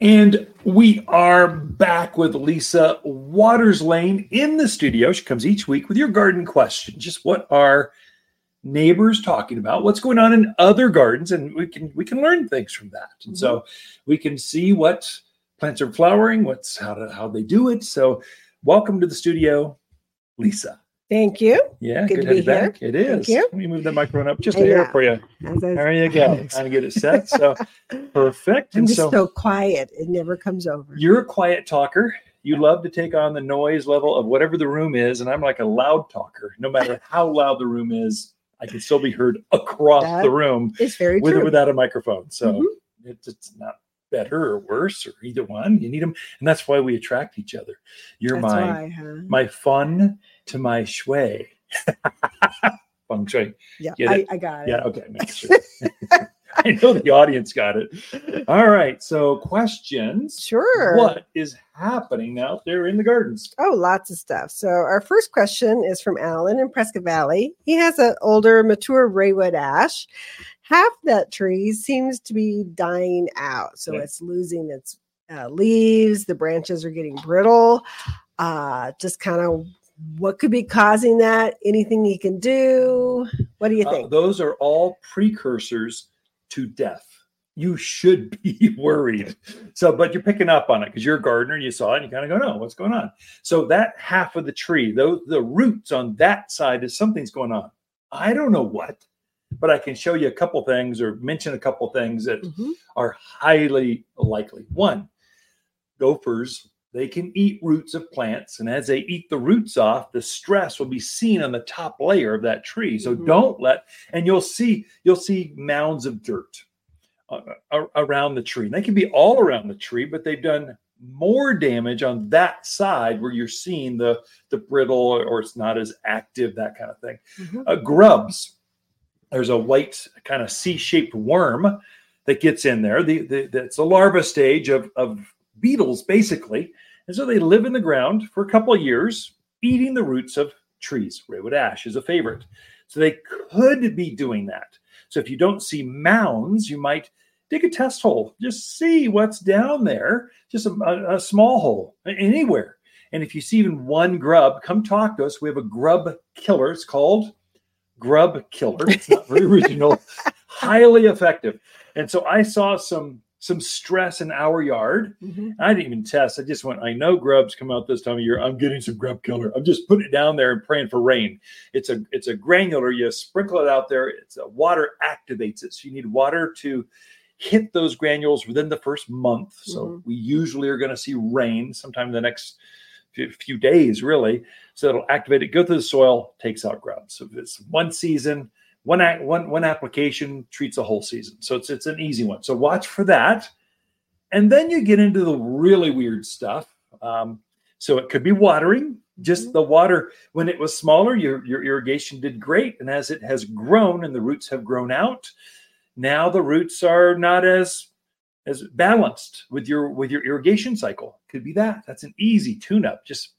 And we are back with Lisa Watters Lain in the studio. She comes each week with your garden question. Just what are neighbors talking about? What's going on in other gardens? And we can we can learn things from that. And mm-hmm. so we can see what plants are flowering, what's how to, how they do it. So welcome to the studio, Lisa. Thank you. Yeah, good, good to be here. Back. It is. Thank you. Let me move that microphone up just a hair for you. There you go. Trying to get it set. So perfect. I'm and just so, so quiet. It never comes over. You're a quiet talker. You love to take on the noise level of whatever the room is, and I'm like a loud talker. No matter how loud the room is, I can still be heard across that the room. It's very with true. or without a microphone. So mm-hmm. it's, it's not better or worse or either one. You need them, and that's why we attract each other. You're that's my why, huh? my fun to my shui. Feng shui. Yeah, I, I, got it. Yeah, okay. Sure. I know the audience got it. All right. So, questions. Sure. What is happening out there in the gardens? Oh, lots of stuff. So, our first question is from Alan in Prescott Valley. He has an older, mature Raywood ash. Half that tree seems to be dying out. So, it's losing its uh, leaves, the branches are getting brittle. Uh, just kind of what could be causing that? Anything you can do? What do you uh, think? Uh, those are all precursors to death. You should be worried. So, but you're picking up on it because you're a gardener. You saw it and you kind of go, no, what's going on? So that half of the tree, those the roots on that side is something's going on. I don't know what, but I can show you a couple things or mention a couple things that mm-hmm. are highly likely. One, gophers they can eat roots of plants, and as they eat the roots off, the stress will be seen on the top layer of that tree. So mm-hmm. don't let, and you'll see you'll see mounds of dirt uh, around the tree. And they can be all around the tree, but they've done more damage on that side where you're seeing the the brittle or, it's not as active, that kind of thing. Mm-hmm. Uh, grubs. There's a white kind of C-shaped worm that gets in there. The, the, the a larva stage of of beetles basically and so they live in the ground for a couple of years, eating the roots of trees. Raywood ash is a favorite. So they could be doing that. So if you don't see mounds, you might dig a test hole. Just see what's down there, just a, a, small hole anywhere. And if you see even one grub, come talk to us. We have a grub killer. It's called Grub Killer. It's not very original, highly effective. And so I saw some some stress in our yard. Mm-hmm. I didn't even test. I just went, I know grubs come out this time of year. I'm getting some grub killer. I'm just putting it down there and praying for rain. It's a it's a granular. You sprinkle it out there. It's a water activates it. So you need water to hit those granules within the first month. So mm-hmm. we usually are going to see rain sometime in the next few days, really. So it'll activate it, go through the soil, takes out grubs. So if it's one season, one one one application treats a whole season. So it's it's an easy one. So watch for that, and then you get into the really weird stuff. Um, so it could be watering. Just mm-hmm. the water when it was smaller, your your irrigation did great, and as it has grown and the roots have grown out, now the roots are not as as balanced with your with your irrigation cycle. Could be that. That's an easy tune up. Just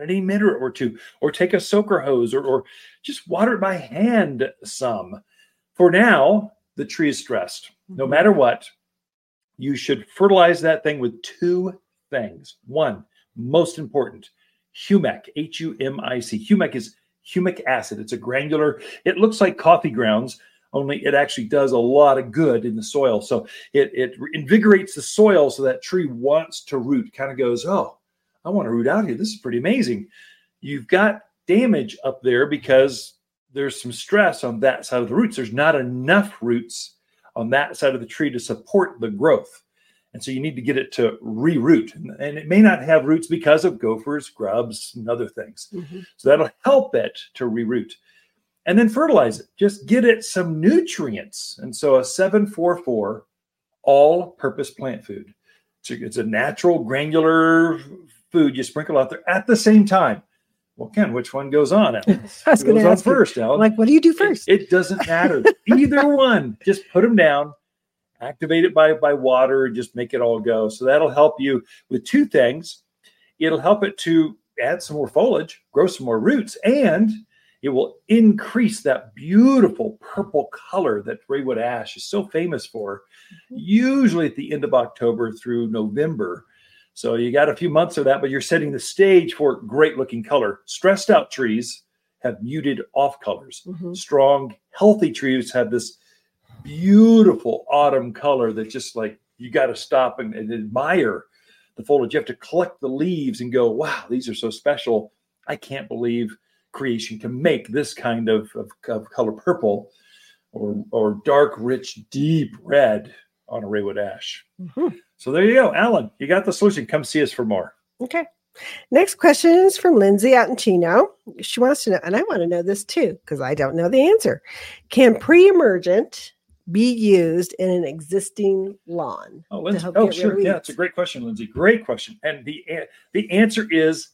a minute or two, or take a soaker hose, or, or just water it by hand some. For now, the tree is stressed. No mm-hmm. matter what, you should fertilize that thing with two things. One, most important, humic, H U M I C. Humic is humic acid. It's a granular, it looks like coffee grounds, only it actually does a lot of good in the soil. So it, it invigorates the soil so that tree wants to root, kind of goes, oh, I want to root out here. This is pretty amazing. You've got damage up there because there's some stress on that side of the roots. There's not enough roots on that side of the tree to support the growth. And so you need to get it to reroot. And it may not have roots because of gophers, grubs, and other things. Mm-hmm. So that'll help it to reroot. And then fertilize it. Just get it some nutrients. And so a 744 all purpose plant food. It's a natural granular food you sprinkle out there at the same time. Well, Ken, which one goes on? Was goes on first, Alan. Like, what do you do first? It, it doesn't matter. Either one. Just put them down, activate it by by water, just make it all go. So that'll help you with two things. It'll help it to add some more foliage, grow some more roots, and it will increase that beautiful purple color that Raywood ash is so famous for. Mm-hmm. usually at the end of October through November. So you got a few months of that, but you're setting the stage for great looking color. Stressed out trees have muted off colors. Mhm. Strong, healthy trees have this beautiful autumn color that just like you got to stop and, and admire the foliage. You have to collect the leaves and go, wow, these are so special. I can't believe creation can make this kind of, of, of color purple or, or dark, rich, deep red on a Raywood ash. Mhm. So there you go, Alan. You got the solution. Come see us for more. Okay. Next question is from Lindsay out in Chino. She wants to know, and I want to know this too, because I don't know the answer. Can pre emergent be used in an existing lawn? Oh, Lindsay. Oh, sure. Yeah, it's a great question, Lindsay. Great question. And the the answer is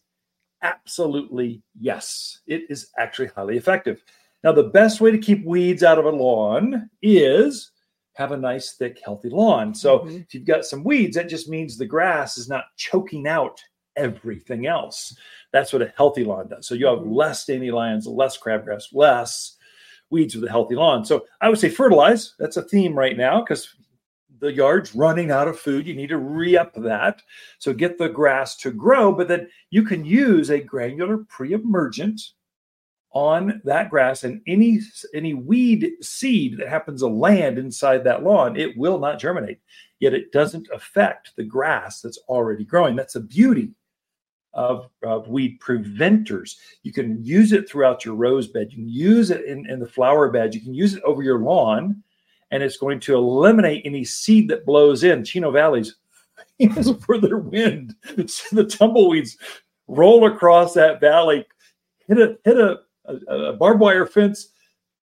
absolutely yes. It is actually highly effective. Now, the best way to keep weeds out of a lawn is have a nice, thick, healthy lawn. So, Mhm. if you've got some weeds, that just means the grass is not choking out everything else. That's what a healthy lawn does. So, you have Mhm. less dandelions, less crabgrass, less weeds with a healthy lawn. So, I would say fertilize. That's a theme right now because the yard's running out of food. You need to re up that. So get the grass to grow, but then you can use a granular pre emergent on that grass and any any weed seed that happens to land inside that lawn it will not germinate. Yet it doesn't affect the grass that's already growing. That's the beauty of, of weed preventers. You can use it throughout your rose bed. You can use it in, in the flower bed. You can use it over your lawn and it's going to eliminate any seed that blows in. Chino Valley's famous for their wind. The tumbleweeds roll across that valley, hit a hit a, a, a barbed wire fence.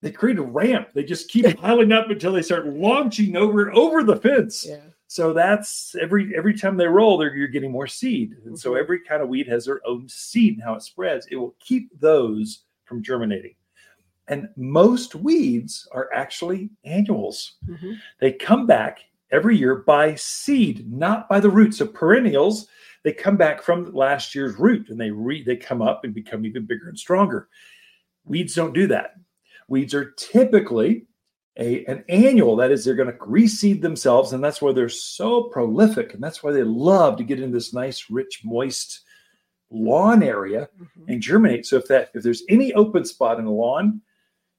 They create a ramp. They just keep piling up until they start launching over over the fence. Yeah. So that's every every time they roll, they're, you're getting more seed. And so Mhm. every kind of weed has their own seed and how it spreads. It will keep those from germinating. And most weeds are actually annuals. Mhm. They come back every year by seed, not by the roots. So perennials, they come back from last year's root and they re, they come up and become even bigger and stronger. Weeds don't do that. Weeds are typically a, an annual. That is, they're going to reseed themselves, and that's why they're so prolific, and that's why they love to get in this nice, rich, moist lawn area Mhm. and germinate. So if that if there's any open spot in the lawn,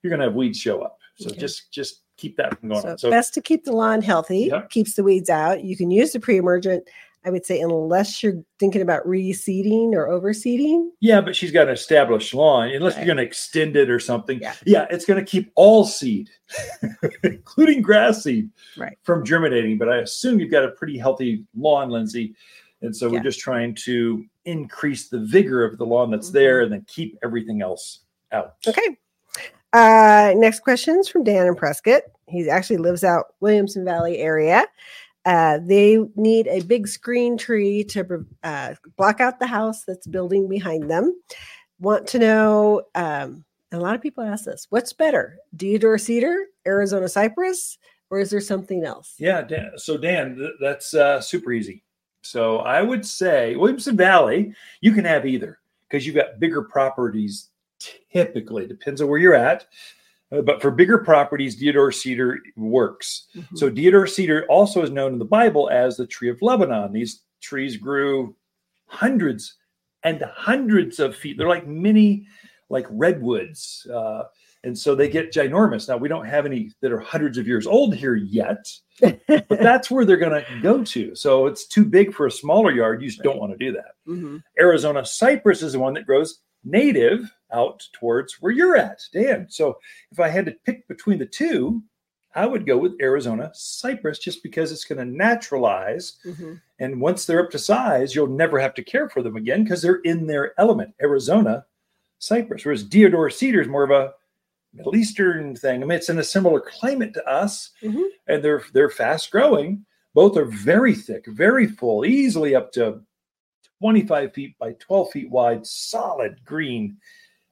you're going to have weeds show up. So Okay. just just keep that from going So. So best to keep the lawn healthy, keeps the weeds out. You can use the pre-emergent, I would say, unless you're thinking about reseeding or overseeding. yeah, but she's got an established lawn. Unless Right. you're going to extend it or something. Yeah. it's going to keep all seed, including grass seed, Right. from germinating. But I assume you've got a pretty healthy lawn, Lindsay. And so Yeah. we're just trying to increase the vigor of the lawn that's Mhm. there and then keep everything else out. Okay. Uh, next question is from Dan and Prescott. He actually lives out Williamson Valley area. Uh, they need a big screen tree to uh, block out the house that's building behind them. Want to know, um, a lot of people ask this: What's better, Deodar cedar, Arizona cypress, or is there something else? Yeah, Dan. So Dan, th- that's uh, super easy. So I would say Williamson Valley, you can have either because you've got bigger properties. Typically, depends on where you're at, Uh, but for bigger properties, Deodar cedar works. Mhm. So Deodar cedar also is known in the Bible as the tree of Lebanon. These trees grew hundreds and hundreds of feet. They're like mini, like redwoods, uh, and so they get ginormous. Now we don't have any that are hundreds of years old here yet, but that's where they're going to go to. So it's too big for a smaller yard. You just don't want to do that. Mhm. Arizona cypress is the one that grows native out towards where you're at, Dan. So if I had to pick between the two, I would go with Arizona cypress just because it's going to naturalize. Mhm. And once they're up to size, you'll never have to care for them again because they're in their element. Arizona cypress, whereas Deodar cedar is more of a Middle Eastern thing. I mean, it's in a similar climate to us, Mhm. and they're they're fast growing. Both are very thick, very full, easily up to 25 feet by 12 feet wide, solid green.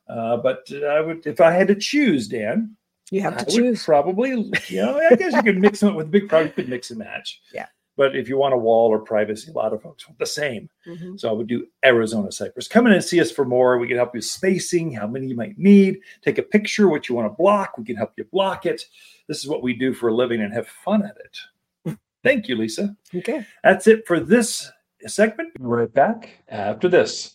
Uh, but I would, if I had to choose, Dan, You have to would choose. probably, you know, I guess you could mix them up with big product, you could mix and match. Yeah. But if you want a wall or privacy, a lot of folks want the same. Mhm. So I would do Arizona cypress. Come in and see us for more. We can help you with spacing, how many you might need. Take a picture, what you want to block. We can help you block it. This is what we do for a living and have fun at it. Thank you, Lisa. Okay. That's it for this segment. We're right back after this.